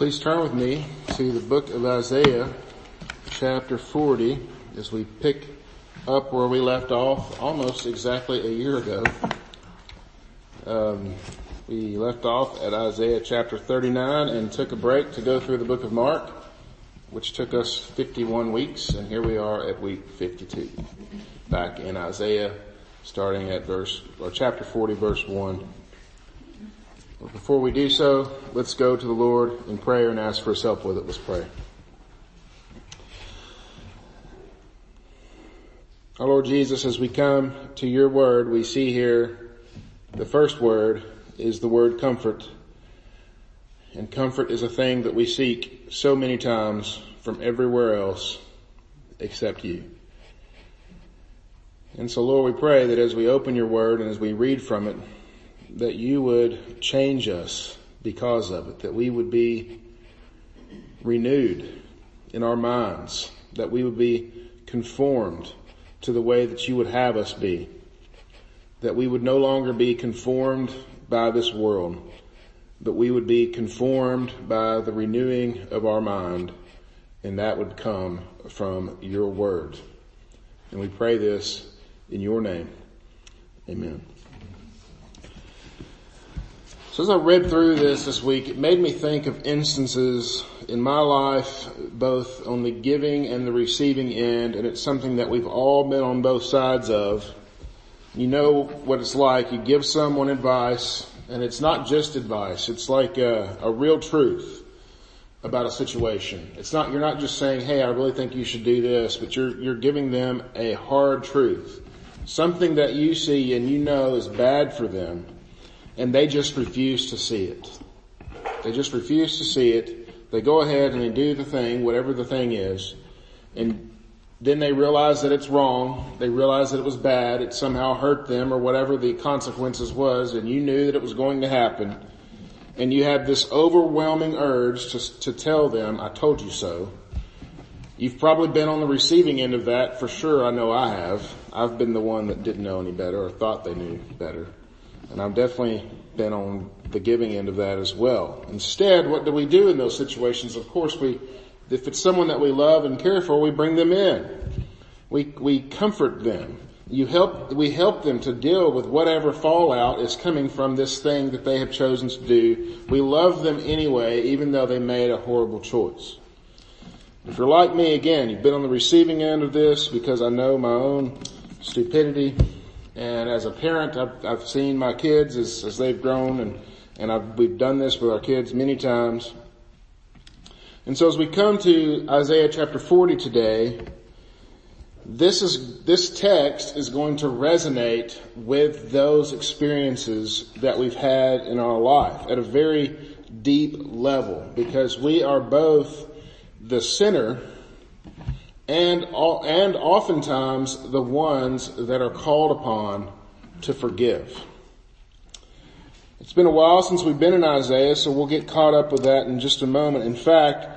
Please turn with me to the book of Isaiah, chapter 40, as we pick up where we left off almost exactly a year ago. Um, we left off at Isaiah chapter 39 and took a break to go through the book of Mark, which took us 51 weeks, and here we are at week 52, back in Isaiah, starting at verse, or chapter 40, verse 1. But before we do so, let's go to the Lord in prayer and ask for his help with it. Let's pray. Our Lord Jesus, as we come to your word, we see here the first word is the word comfort. And comfort is a thing that we seek so many times from everywhere else except you. And so Lord, we pray that as we open your word and as we read from it, that you would change us because of it, that we would be renewed in our minds, that we would be conformed to the way that you would have us be, that we would no longer be conformed by this world, but we would be conformed by the renewing of our mind, and that would come from your word. And we pray this in your name. Amen. So as I read through this this week, it made me think of instances in my life, both on the giving and the receiving end, and it's something that we've all been on both sides of. You know what it's like. You give someone advice, and it's not just advice. It's like a, a real truth about a situation. It's not, you're not just saying, hey, I really think you should do this, but you're, you're giving them a hard truth. Something that you see and you know is bad for them and they just refuse to see it. They just refuse to see it. They go ahead and they do the thing, whatever the thing is, and then they realize that it's wrong. They realize that it was bad. It somehow hurt them or whatever the consequences was and you knew that it was going to happen. And you have this overwhelming urge to, to tell them, I told you so. You've probably been on the receiving end of that for sure. I know I have. I've been the one that didn't know any better or thought they knew better. And I've definitely been on the giving end of that as well. Instead, what do we do in those situations? Of course, we, if it's someone that we love and care for, we bring them in. We, we comfort them. You help, we help them to deal with whatever fallout is coming from this thing that they have chosen to do. We love them anyway, even though they made a horrible choice. If you're like me, again, you've been on the receiving end of this because I know my own stupidity and as a parent, I've, I've seen my kids as, as they've grown and, and I've, we've done this with our kids many times. And so as we come to Isaiah chapter 40 today, this is, this text is going to resonate with those experiences that we've had in our life at a very deep level because we are both the sinner and, and oftentimes the ones that are called upon to forgive. It's been a while since we've been in Isaiah, so we'll get caught up with that in just a moment. In fact,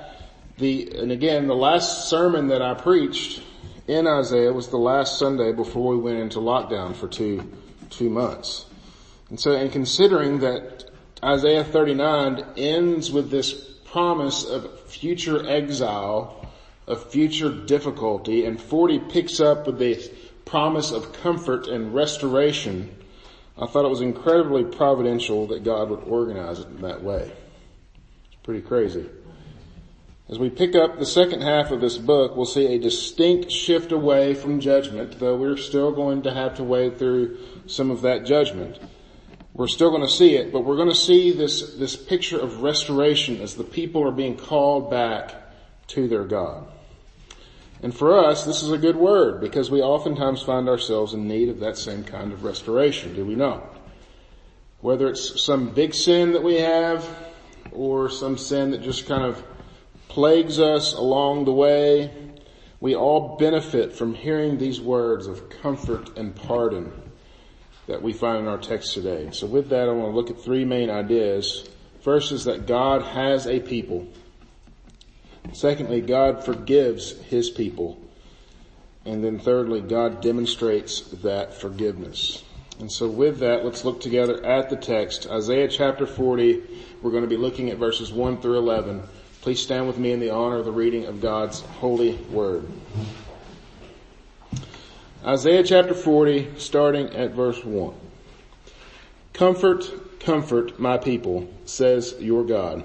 the, and again, the last sermon that I preached in Isaiah was the last Sunday before we went into lockdown for two, two months. And so, in considering that Isaiah 39 ends with this promise of future exile of future difficulty and 40 picks up with the promise of comfort and restoration, I thought it was incredibly providential that God would organize it in that way. It's pretty crazy. As we pick up the second half of this book, we'll see a distinct shift away from judgment, though we're still going to have to wade through some of that judgment. We're still going to see it, but we're going to see this, this picture of restoration as the people are being called back to their God. And for us, this is a good word because we oftentimes find ourselves in need of that same kind of restoration, do we not? Whether it's some big sin that we have or some sin that just kind of plagues us along the way, we all benefit from hearing these words of comfort and pardon that we find in our text today. So with that, I want to look at three main ideas. First is that God has a people Secondly, God forgives his people. And then thirdly, God demonstrates that forgiveness. And so with that, let's look together at the text. Isaiah chapter 40, we're going to be looking at verses 1 through 11. Please stand with me in the honor of the reading of God's holy word. Isaiah chapter 40, starting at verse 1. Comfort, comfort my people, says your God.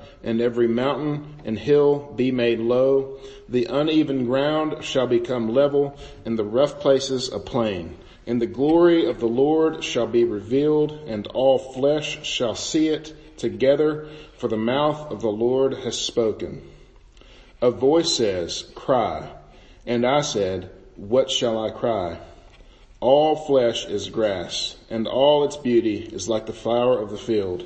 and every mountain and hill be made low. The uneven ground shall become level and the rough places a plain and the glory of the Lord shall be revealed and all flesh shall see it together for the mouth of the Lord has spoken. A voice says, cry. And I said, what shall I cry? All flesh is grass and all its beauty is like the flower of the field.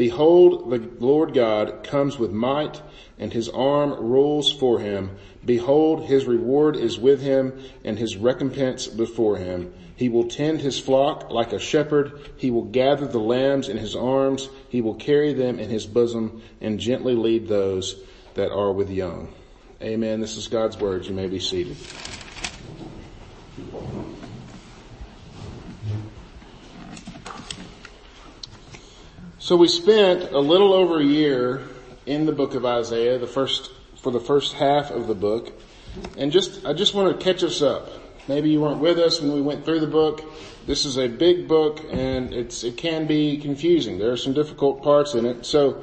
Behold, the Lord God comes with might and his arm rules for him. Behold, his reward is with him and his recompense before him. He will tend his flock like a shepherd. He will gather the lambs in his arms. He will carry them in his bosom and gently lead those that are with young. Amen. This is God's word. You may be seated. So we spent a little over a year in the book of Isaiah, the first, for the first half of the book. And just, I just want to catch us up. Maybe you weren't with us when we went through the book. This is a big book and it's, it can be confusing. There are some difficult parts in it. So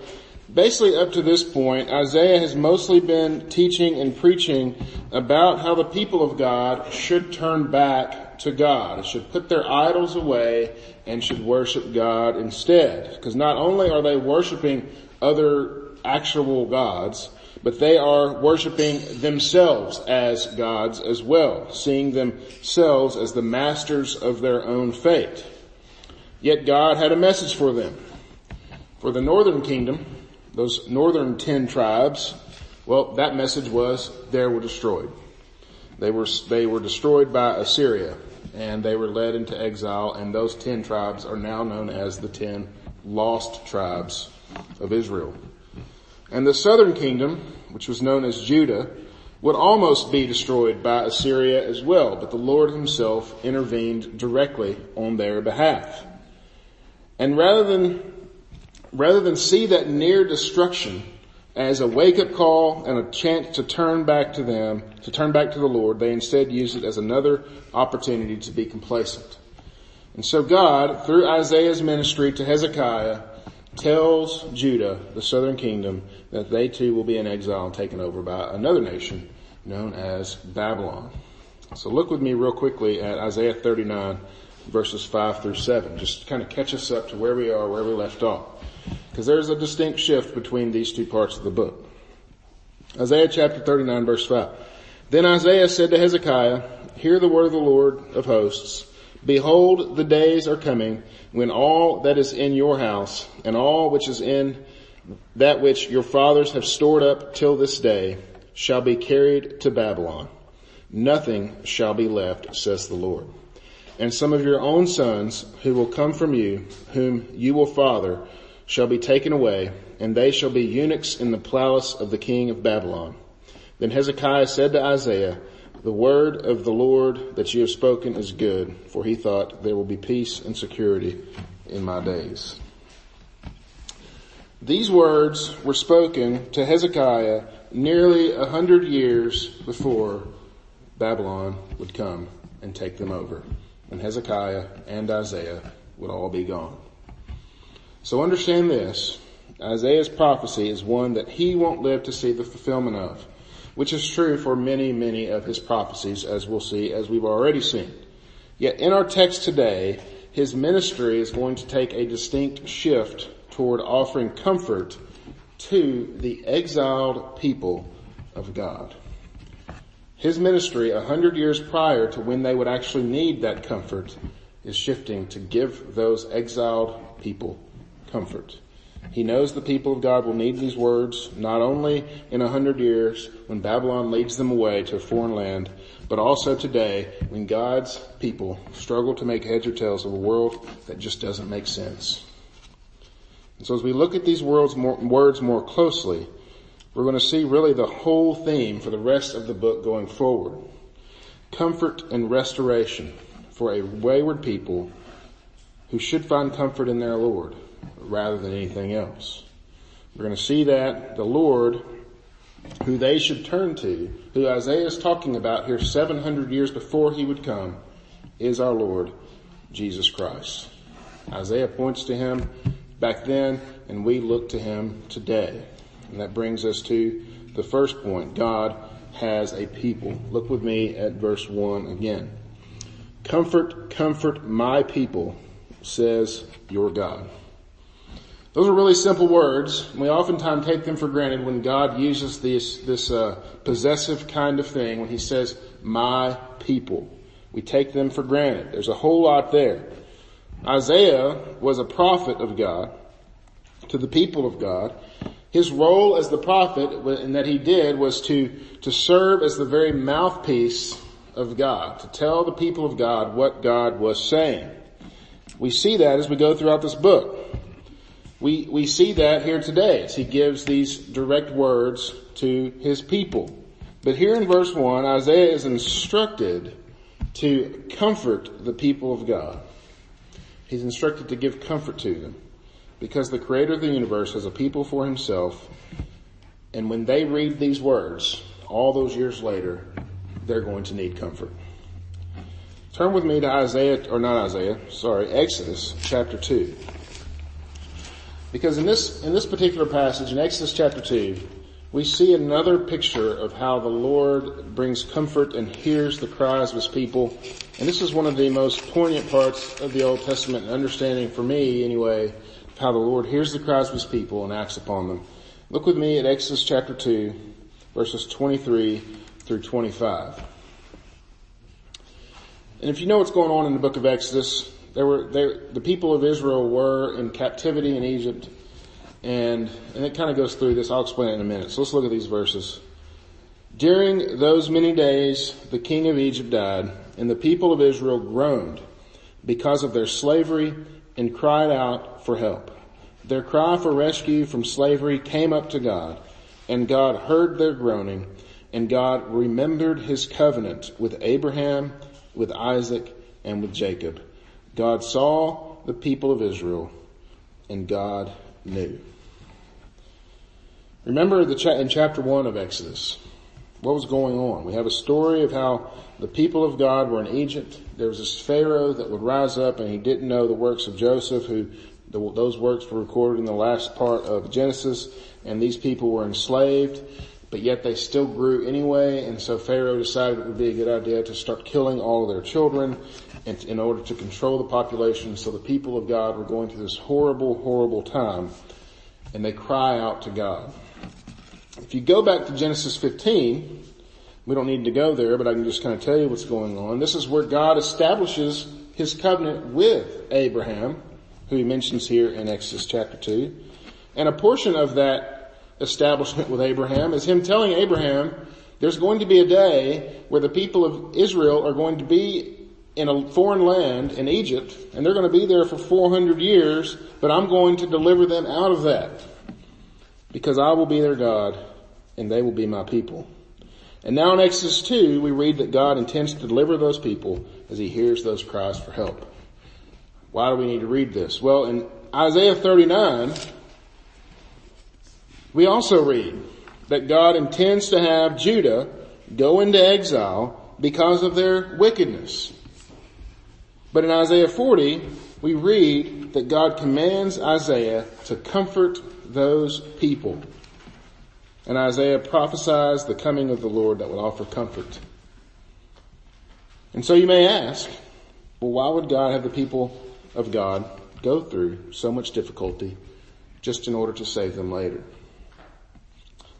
basically up to this point, Isaiah has mostly been teaching and preaching about how the people of God should turn back to God, should put their idols away and should worship God instead. Because not only are they worshiping other actual gods, but they are worshiping themselves as gods as well, seeing themselves as the masters of their own fate. Yet God had a message for them. For the northern kingdom, those northern ten tribes, well, that message was they were destroyed. They were, they were destroyed by Assyria and they were led into exile and those ten tribes are now known as the ten lost tribes of Israel. And the southern kingdom, which was known as Judah, would almost be destroyed by Assyria as well, but the Lord himself intervened directly on their behalf. And rather than, rather than see that near destruction as a wake up call and a chance to turn back to them, to turn back to the Lord, they instead use it as another opportunity to be complacent. And so God, through Isaiah's ministry to Hezekiah, tells Judah, the southern kingdom, that they too will be in exile and taken over by another nation known as Babylon. So look with me real quickly at Isaiah 39 verses 5 through 7. Just kind of catch us up to where we are, where we left off. Because there's a distinct shift between these two parts of the book. Isaiah chapter 39 verse 5. Then Isaiah said to Hezekiah, hear the word of the Lord of hosts. Behold, the days are coming when all that is in your house and all which is in that which your fathers have stored up till this day shall be carried to Babylon. Nothing shall be left, says the Lord. And some of your own sons who will come from you, whom you will father, shall be taken away, and they shall be eunuchs in the palace of the king of Babylon. Then Hezekiah said to Isaiah, the word of the Lord that you have spoken is good, for he thought there will be peace and security in my days. These words were spoken to Hezekiah nearly a hundred years before Babylon would come and take them over. And Hezekiah and Isaiah would all be gone. So understand this. Isaiah's prophecy is one that he won't live to see the fulfillment of, which is true for many, many of his prophecies as we'll see, as we've already seen. Yet in our text today, his ministry is going to take a distinct shift toward offering comfort to the exiled people of God. His ministry a hundred years prior to when they would actually need that comfort is shifting to give those exiled people comfort. He knows the people of God will need these words not only in a hundred years when Babylon leads them away to a foreign land, but also today when God's people struggle to make heads or tails of a world that just doesn't make sense. And so as we look at these words more, words more closely, we're going to see really the whole theme for the rest of the book going forward. Comfort and restoration for a wayward people who should find comfort in their Lord rather than anything else. We're going to see that the Lord, who they should turn to, who Isaiah is talking about here 700 years before he would come, is our Lord, Jesus Christ. Isaiah points to him back then, and we look to him today. And that brings us to the first point. God has a people. Look with me at verse 1 again. Comfort, comfort my people, says your God. Those are really simple words. and We oftentimes take them for granted when God uses this, this uh, possessive kind of thing, when he says, my people. We take them for granted. There's a whole lot there. Isaiah was a prophet of God to the people of God. His role as the prophet and that he did was to, to serve as the very mouthpiece of God, to tell the people of God what God was saying. We see that as we go throughout this book. We, we see that here today as he gives these direct words to his people. But here in verse 1, Isaiah is instructed to comfort the people of God. He's instructed to give comfort to them because the creator of the universe has a people for himself and when they read these words, all those years later, they're going to need comfort. Turn with me to Isaiah, or not Isaiah, sorry, Exodus chapter 2. Because in this, in this particular passage, in Exodus chapter 2, we see another picture of how the Lord brings comfort and hears the cries of His people. And this is one of the most poignant parts of the Old Testament and understanding for me anyway, of how the Lord hears the cries of His people and acts upon them. Look with me at Exodus chapter 2, verses 23 through 25. And if you know what's going on in the book of Exodus, there were the people of Israel were in captivity in Egypt, and and it kind of goes through this. I'll explain it in a minute. So let's look at these verses. During those many days, the king of Egypt died, and the people of Israel groaned because of their slavery and cried out for help. Their cry for rescue from slavery came up to God, and God heard their groaning, and God remembered his covenant with Abraham, with Isaac, and with Jacob. God saw the people of Israel and God knew. Remember the cha- in chapter one of Exodus, what was going on? We have a story of how the people of God were in Egypt. There was this Pharaoh that would rise up and he didn't know the works of Joseph who the, those works were recorded in the last part of Genesis and these people were enslaved but yet they still grew anyway, and so Pharaoh decided it would be a good idea to start killing all of their children in, in order to control the population. So the people of God were going through this horrible, horrible time, and they cry out to God. If you go back to Genesis 15, we don't need to go there, but I can just kind of tell you what's going on. This is where God establishes his covenant with Abraham, who he mentions here in Exodus chapter 2. And a portion of that establishment with Abraham is him telling Abraham, there's going to be a day where the people of Israel are going to be in a foreign land in Egypt, and they're going to be there for 400 years, but I'm going to deliver them out of that. Because I will be their God, and they will be my people. And now in Exodus 2, we read that God intends to deliver those people as he hears those cries for help. Why do we need to read this? Well, in Isaiah 39, we also read that God intends to have Judah go into exile because of their wickedness. But in Isaiah 40, we read that God commands Isaiah to comfort those people. And Isaiah prophesies the coming of the Lord that would offer comfort. And so you may ask, well, why would God have the people of God go through so much difficulty just in order to save them later?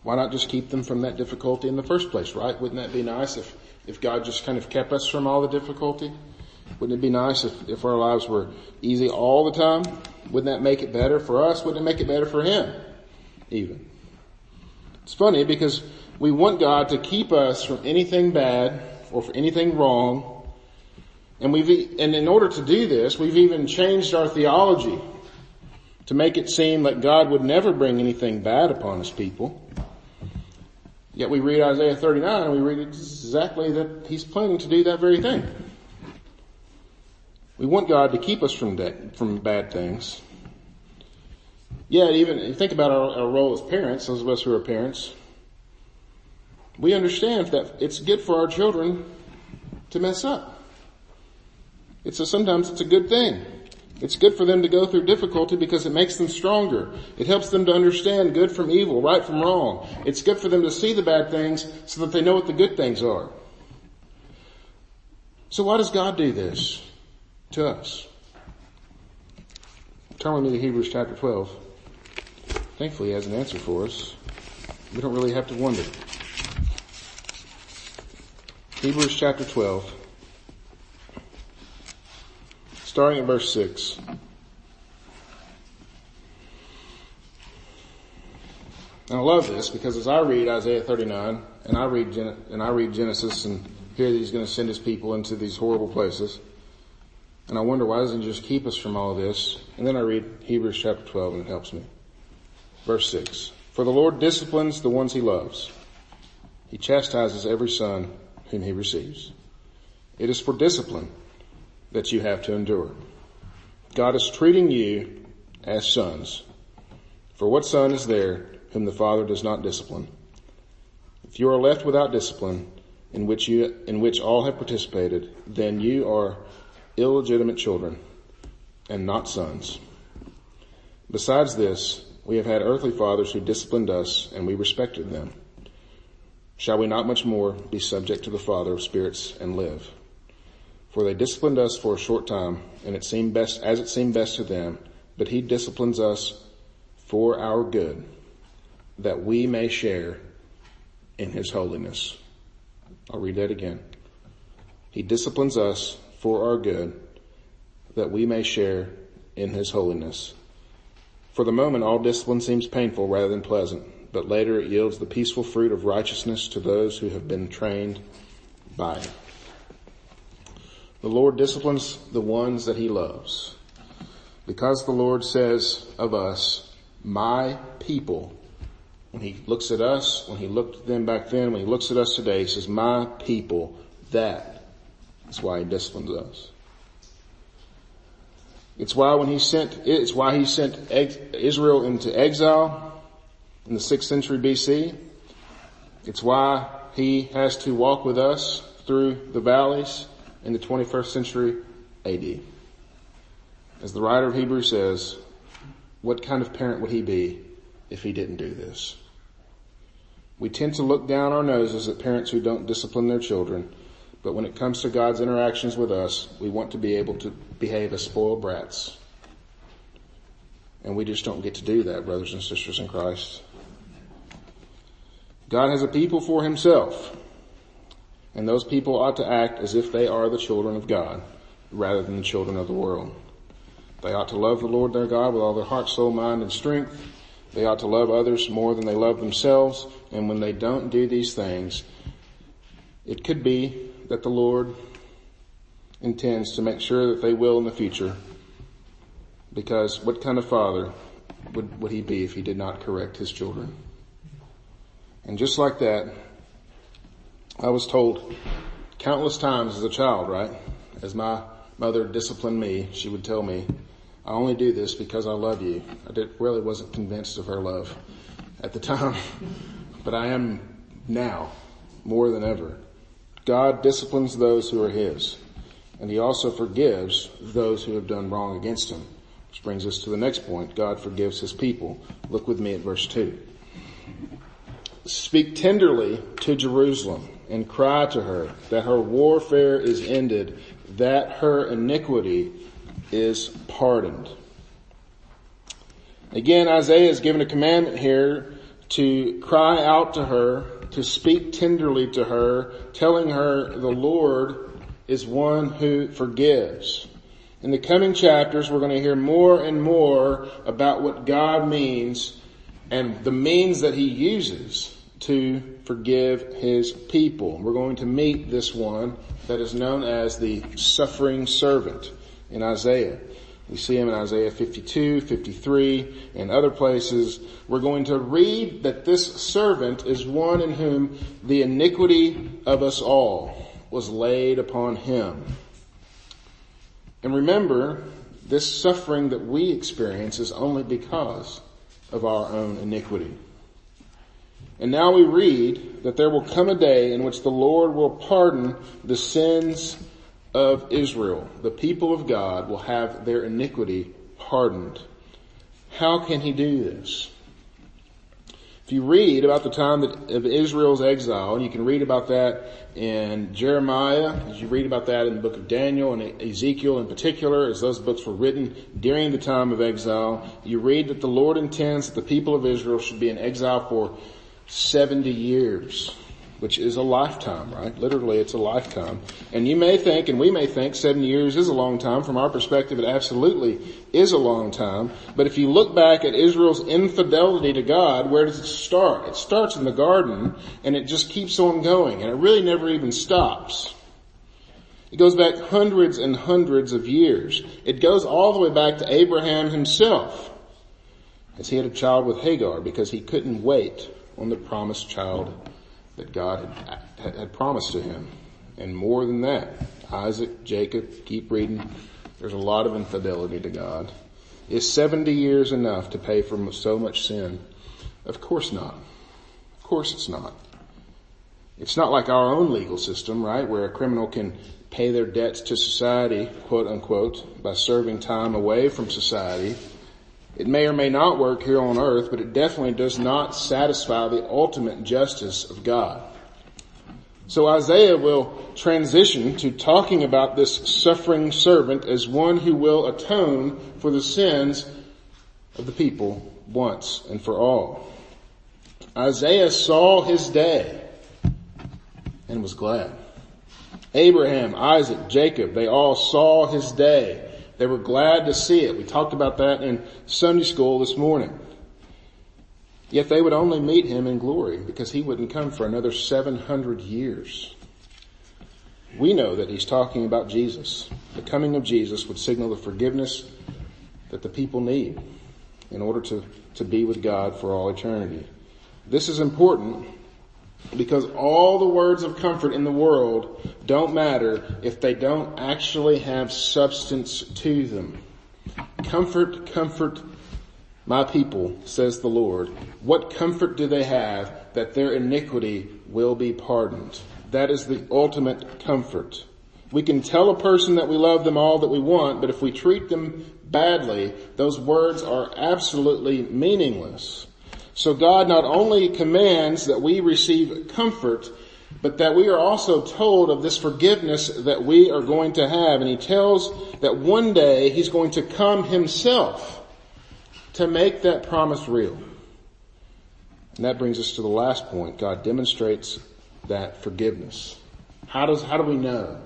Why not just keep them from that difficulty in the first place, right? Wouldn't that be nice if, if God just kind of kept us from all the difficulty? Wouldn't it be nice if, if our lives were easy all the time? Wouldn't that make it better for us? Wouldn't it make it better for Him? Even. It's funny because we want God to keep us from anything bad or for anything wrong. And we've, and in order to do this, we've even changed our theology to make it seem like God would never bring anything bad upon His people. Yet we read Isaiah 39 and we read exactly that he's planning to do that very thing. We want God to keep us from from bad things. Yeah, even think about our, our role as parents, those of us who are parents. We understand that it's good for our children to mess up. It's a, sometimes it's a good thing. It's good for them to go through difficulty because it makes them stronger. It helps them to understand good from evil, right from wrong. It's good for them to see the bad things so that they know what the good things are. So why does God do this to us? Turn with me to Hebrews chapter 12. Thankfully he has an answer for us. We don't really have to wonder. Hebrews chapter 12 starting at verse 6. And I love this because as I read Isaiah 39 and I read Gen- and I read Genesis and hear that he's going to send his people into these horrible places, and I wonder why doesn't he just keep us from all this? And then I read Hebrews chapter 12 and it helps me. Verse 6. For the Lord disciplines the ones he loves. He chastises every son whom he receives. It is for discipline that you have to endure. God is treating you as sons. For what son is there whom the father does not discipline? If you are left without discipline, in which you, in which all have participated, then you are illegitimate children and not sons. Besides this, we have had earthly fathers who disciplined us and we respected them. Shall we not much more be subject to the Father of spirits and live? For they disciplined us for a short time, and it seemed best, as it seemed best to them, but he disciplines us for our good, that we may share in his holiness. I'll read that again. He disciplines us for our good, that we may share in his holiness. For the moment, all discipline seems painful rather than pleasant, but later it yields the peaceful fruit of righteousness to those who have been trained by it. The Lord disciplines the ones that he loves. Because the Lord says of us, my people, when he looks at us, when he looked at them back then, when he looks at us today, he says, my people, that is why he disciplines us. It's why when he sent, it's why he sent Israel into exile in the 6th century BC. It's why he has to walk with us through the valleys in the 21st century AD. As the writer of Hebrews says, what kind of parent would he be if he didn't do this? We tend to look down our noses at parents who don't discipline their children, but when it comes to God's interactions with us, we want to be able to behave as spoiled brats. And we just don't get to do that, brothers and sisters in Christ. God has a people for himself. And those people ought to act as if they are the children of God rather than the children of the world. They ought to love the Lord their God with all their heart, soul, mind, and strength. They ought to love others more than they love themselves. And when they don't do these things, it could be that the Lord intends to make sure that they will in the future. Because what kind of father would, would he be if he did not correct his children? And just like that, I was told countless times as a child, right? As my mother disciplined me, she would tell me, I only do this because I love you. I did, really wasn't convinced of her love at the time, but I am now more than ever. God disciplines those who are His. and he also forgives those who have done wrong against him. Which brings us to the next point. God forgives his people. Look with me at verse 2. Speak tenderly to Jerusalem and cry to her that her warfare is ended, that her iniquity is pardoned. Again, Isaiah is given a commandment here to cry out to her, to speak tenderly to her, telling her the Lord is one who forgives. In the coming chapters, we're going to hear more and more about what God means and the means that he uses to forgive his people. We're going to meet this one that is known as the suffering servant in Isaiah. We see him in Isaiah 52, 53, and other places. We're going to read that this servant is one in whom the iniquity of us all was laid upon him. And remember, this suffering that we experience is only because of our own iniquity. And now we read that there will come a day in which the Lord will pardon the sins of Israel. The people of God will have their iniquity pardoned. How can he do this? If you read about the time of Israel's exile, and you can read about that in Jeremiah, as you read about that in the book of Daniel and Ezekiel in particular, as those books were written during the time of exile, you read that the Lord intends that the people of Israel should be in exile for 70 years which is a lifetime, right? Literally, it's a lifetime. And you may think, and we may think, seven years is a long time. From our perspective, it absolutely is a long time. But if you look back at Israel's infidelity to God, where does it start? It starts in the garden, and it just keeps on going, and it really never even stops. It goes back hundreds and hundreds of years. It goes all the way back to Abraham himself, as he had a child with Hagar, because he couldn't wait on the promised child that God had, had promised to him. And more than that, Isaac, Jacob, keep reading. There's a lot of infidelity to God. Is 70 years enough to pay for so much sin? Of course not. Of course it's not. It's not like our own legal system, right, where a criminal can pay their debts to society, quote unquote, by serving time away from society it may or may not work here on earth, but it definitely does not satisfy the ultimate justice of God. So Isaiah will transition to talking about this suffering servant as one who will atone for the sins of the people once and for all. Isaiah saw his day and was glad. Abraham, Isaac, Jacob, they all saw his day they were glad to see it. We talked about that in Sunday school this morning. Yet they would only meet him in glory because he wouldn't come for another 700 years. We know that he's talking about Jesus. The coming of Jesus would signal the forgiveness that the people need in order to, to be with God for all eternity. This is important because all the words of comfort in the world don't matter if they don't actually have substance to them. Comfort, comfort my people, says the Lord. What comfort do they have that their iniquity will be pardoned? That is the ultimate comfort. We can tell a person that we love them all that we want, but if we treat them badly, those words are absolutely meaningless. So God not only commands that we receive comfort, but that we are also told of this forgiveness that we are going to have. And he tells that one day he's going to come himself to make that promise real. And that brings us to the last point. God demonstrates that forgiveness. How does, how do we know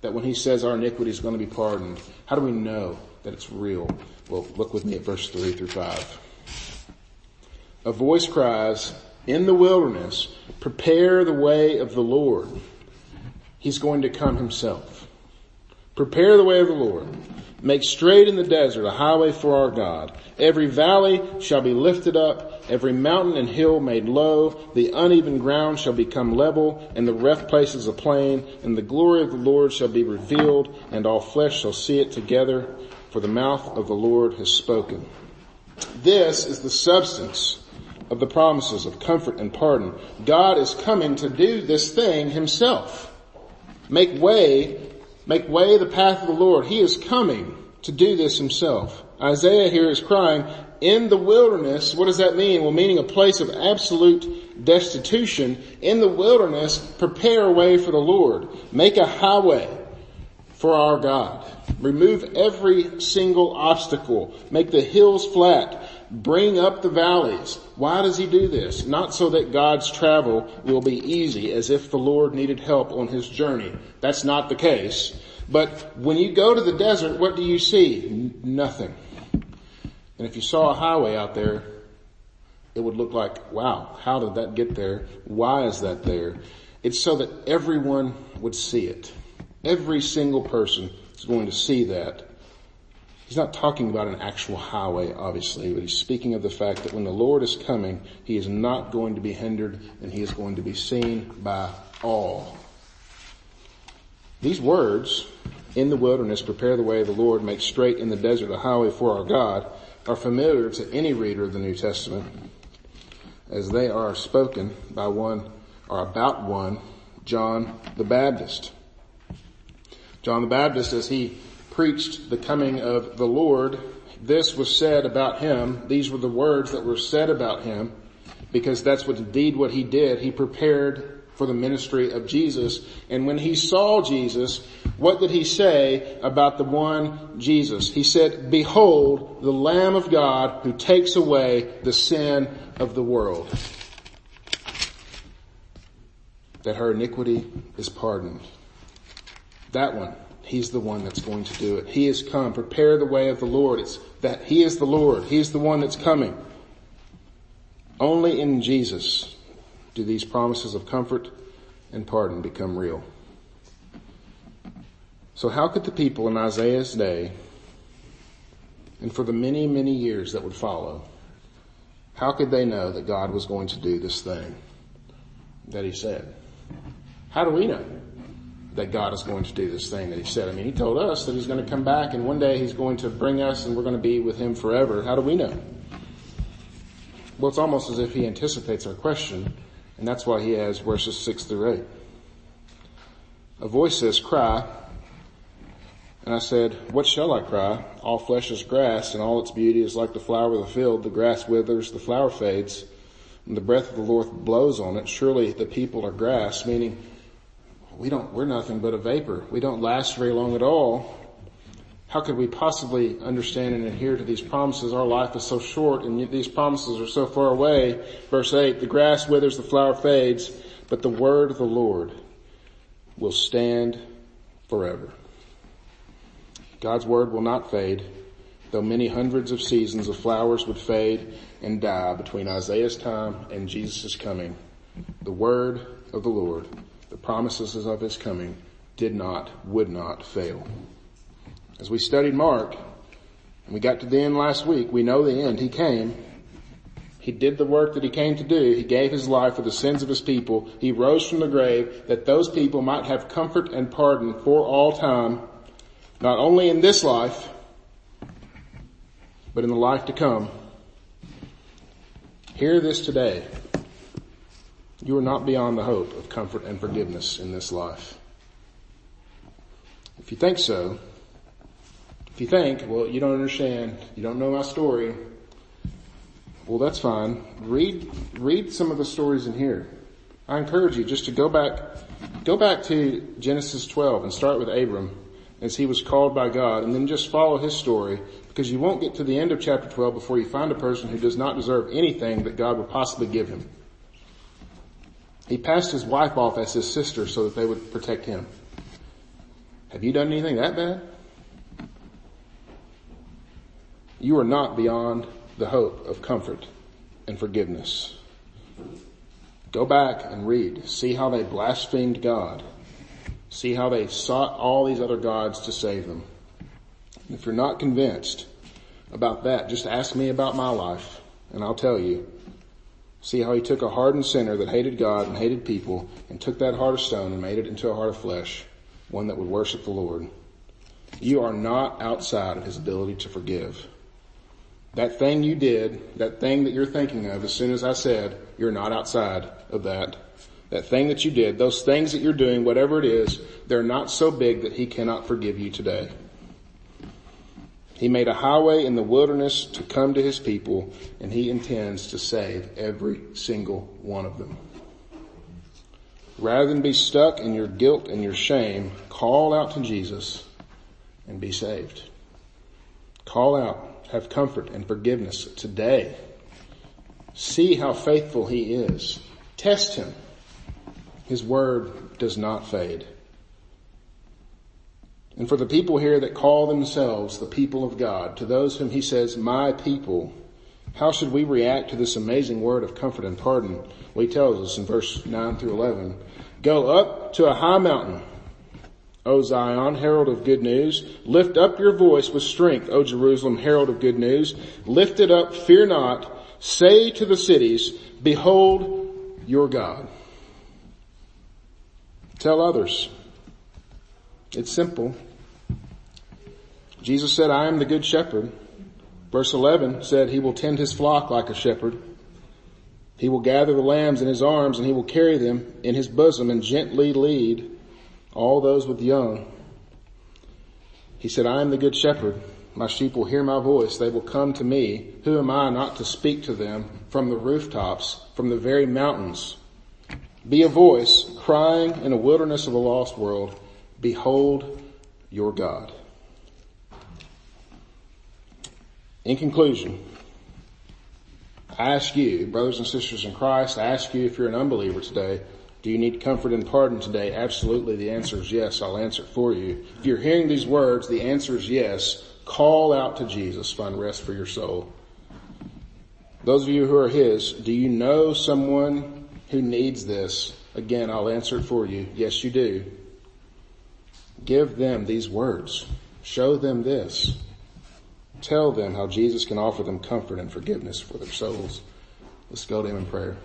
that when he says our iniquity is going to be pardoned, how do we know that it's real? Well, look with me at verse three through five a voice cries, in the wilderness, prepare the way of the Lord. He's going to come himself. Prepare the way of the Lord. Make straight in the desert a highway for our God. Every valley shall be lifted up, every mountain and hill made low. The uneven ground shall become level, and the rough places a plain. And the glory of the Lord shall be revealed, and all flesh shall see it together, for the mouth of the Lord has spoken. This is the substance of the promises of comfort and pardon. God is coming to do this thing himself. Make way Make way the path of the Lord. He is coming to do this himself. Isaiah here is crying, in the wilderness, what does that mean? Well, meaning a place of absolute destitution. In the wilderness, prepare a way for the Lord. Make a highway for our God. Remove every single obstacle. Make the hills flat. Bring up the valleys. Why does he do this? Not so that God's travel will be easy as if the Lord needed help on his journey. That's not the case. But when you go to the desert, what do you see? N- nothing. And if you saw a highway out there, it would look like, wow, how did that get there? Why is that there? It's so that everyone would see it. Every single person is going to see that. He's not talking about an actual highway, obviously, but he's speaking of the fact that when the Lord is coming, he is not going to be hindered and he is going to be seen by all. These words, in the wilderness, prepare the way of the Lord, make straight in the desert a highway for our God, are familiar to any reader of the New Testament as they are spoken by one or about one, John the Baptist. John the Baptist, as he preached the coming of the Lord, this was said about him. These were the words that were said about him because that's what indeed what he did. He prepared for the ministry of Jesus. And when he saw Jesus, what did he say about the one Jesus? He said, behold the Lamb of God who takes away the sin of the world. That her iniquity is pardoned. That one. He's the one that's going to do it. He has come. Prepare the way of the Lord. It's that He is the Lord. He's the one that's coming. Only in Jesus do these promises of comfort and pardon become real. So how could the people in Isaiah's day, and for the many, many years that would follow, how could they know that God was going to do this thing that he said? How do we know that God is going to do this thing that he said? I mean, he told us that he's going to come back and one day he's going to bring us and we're going to be with him forever. How do we know? Well, it's almost as if he anticipates our question and that's why he has verses 6 through 8. A voice says, cry. And I said, what shall I cry? All flesh is grass and all its beauty is like the flower of the field. The grass withers, the flower fades, and the breath of the Lord blows on it. Surely the people are grass, meaning we don't, we're nothing but a vapor. We don't last very long at all how could we possibly understand and adhere to these promises? Our life is so short and these promises are so far away. Verse 8, the grass withers, the flower fades, but the word of the Lord will stand forever. God's word will not fade, though many hundreds of seasons of flowers would fade and die between Isaiah's time and Jesus' coming. The word of the Lord, the promises of his coming did not, would not fail. As we studied Mark, and we got to the end last week, we know the end. He came. He did the work that he came to do. He gave his life for the sins of his people. He rose from the grave that those people might have comfort and pardon for all time, not only in this life, but in the life to come. Hear this today. You are not beyond the hope of comfort and forgiveness in this life. If you think so, if you think, well, you don't understand, you don't know my story, well, that's fine. Read, read some of the stories in here. I encourage you just to go back, go back to Genesis 12 and start with Abram as he was called by God and then just follow his story because you won't get to the end of chapter 12 before you find a person who does not deserve anything that God would possibly give him. He passed his wife off as his sister so that they would protect him. Have you done anything that bad? you are not beyond the hope of comfort and forgiveness. Go back and read. See how they blasphemed God. See how they sought all these other gods to save them. If you're not convinced about that, just ask me about my life and I'll tell you. See how he took a hardened sinner that hated God and hated people and took that heart of stone and made it into a heart of flesh, one that would worship the Lord. You are not outside of his ability to forgive. That thing you did, that thing that you're thinking of, as soon as I said, you're not outside of that. that thing that you did, those things that you're doing, whatever it is, they're not so big that he cannot forgive you today. He made a highway in the wilderness to come to his people and he intends to save every single one of them. Rather than be stuck in your guilt and your shame, call out to Jesus and be saved. Call out, have comfort and forgiveness today. See how faithful he is. Test him. His word does not fade. And for the people here that call themselves the people of God, to those whom he says, my people, how should we react to this amazing word of comfort and pardon? Well, he tells us in verse 9 through 11, go up to a high mountain, O Zion, herald of good news. Lift up your voice with strength, O Jerusalem, herald of good news. Lift it up, fear not. Say to the cities, behold your God. Tell others. It's simple. Jesus said, I am the good shepherd. Verse 11 said, he will tend his flock like a shepherd. He will gather the lambs in his arms and he will carry them in his bosom and gently lead all those with young. He said, I am the good shepherd. My sheep will hear my voice. They will come to me. Who am I not to speak to them from the rooftops, from the very mountains? Be a voice crying in a wilderness of a lost world, behold your God. In conclusion, I ask you, brothers and sisters in Christ, I ask you if you're an unbeliever today, do you need comfort and pardon today? Absolutely. The answer is yes. I'll answer it for you. If you're hearing these words, the answer is yes. Call out to Jesus, find rest for your soul. Those of you who are His, do you know someone who needs this, again, I'll answer it for you. Yes, you do. Give them these words. Show them this. Tell them how Jesus can offer them comfort and forgiveness for their souls. Let's go to Him in prayer.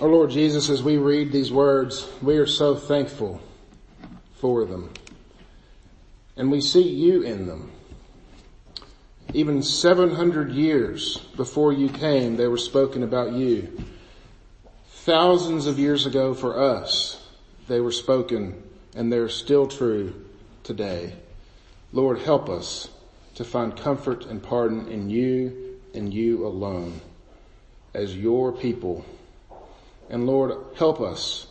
Our Lord Jesus, as we read these words, we are so thankful for them. And we see you in them. Even 700 years before you came, they were spoken about you. Thousands of years ago for us, they were spoken and they're still true today. Lord, help us to find comfort and pardon in you and you alone as your people. And Lord, help us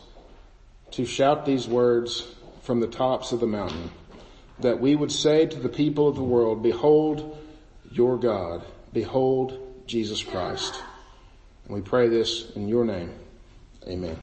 to shout these words from the tops of the mountain that we would say to the people of the world, behold, your God. Behold Jesus Christ. And we pray this in your name. Amen.